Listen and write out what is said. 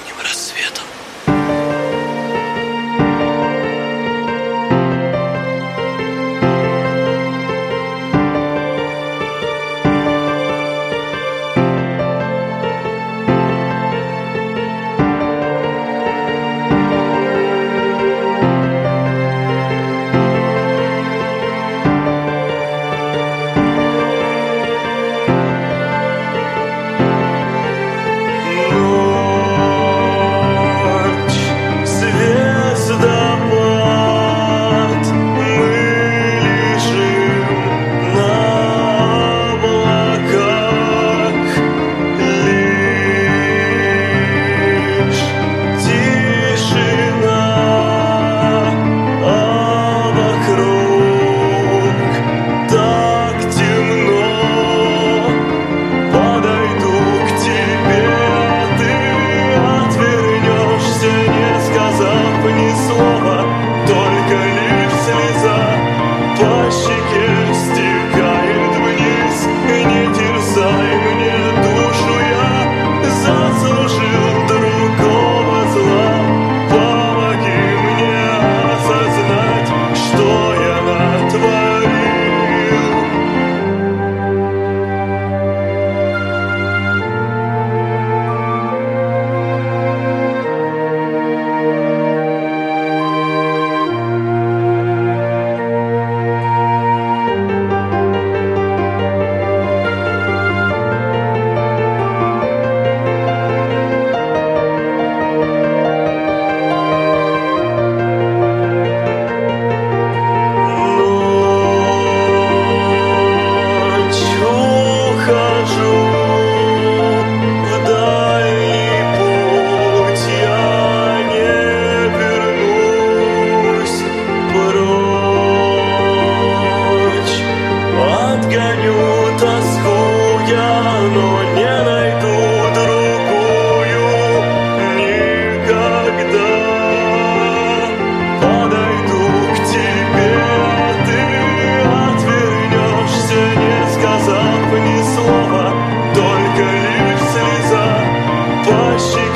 утренним рассветом. see.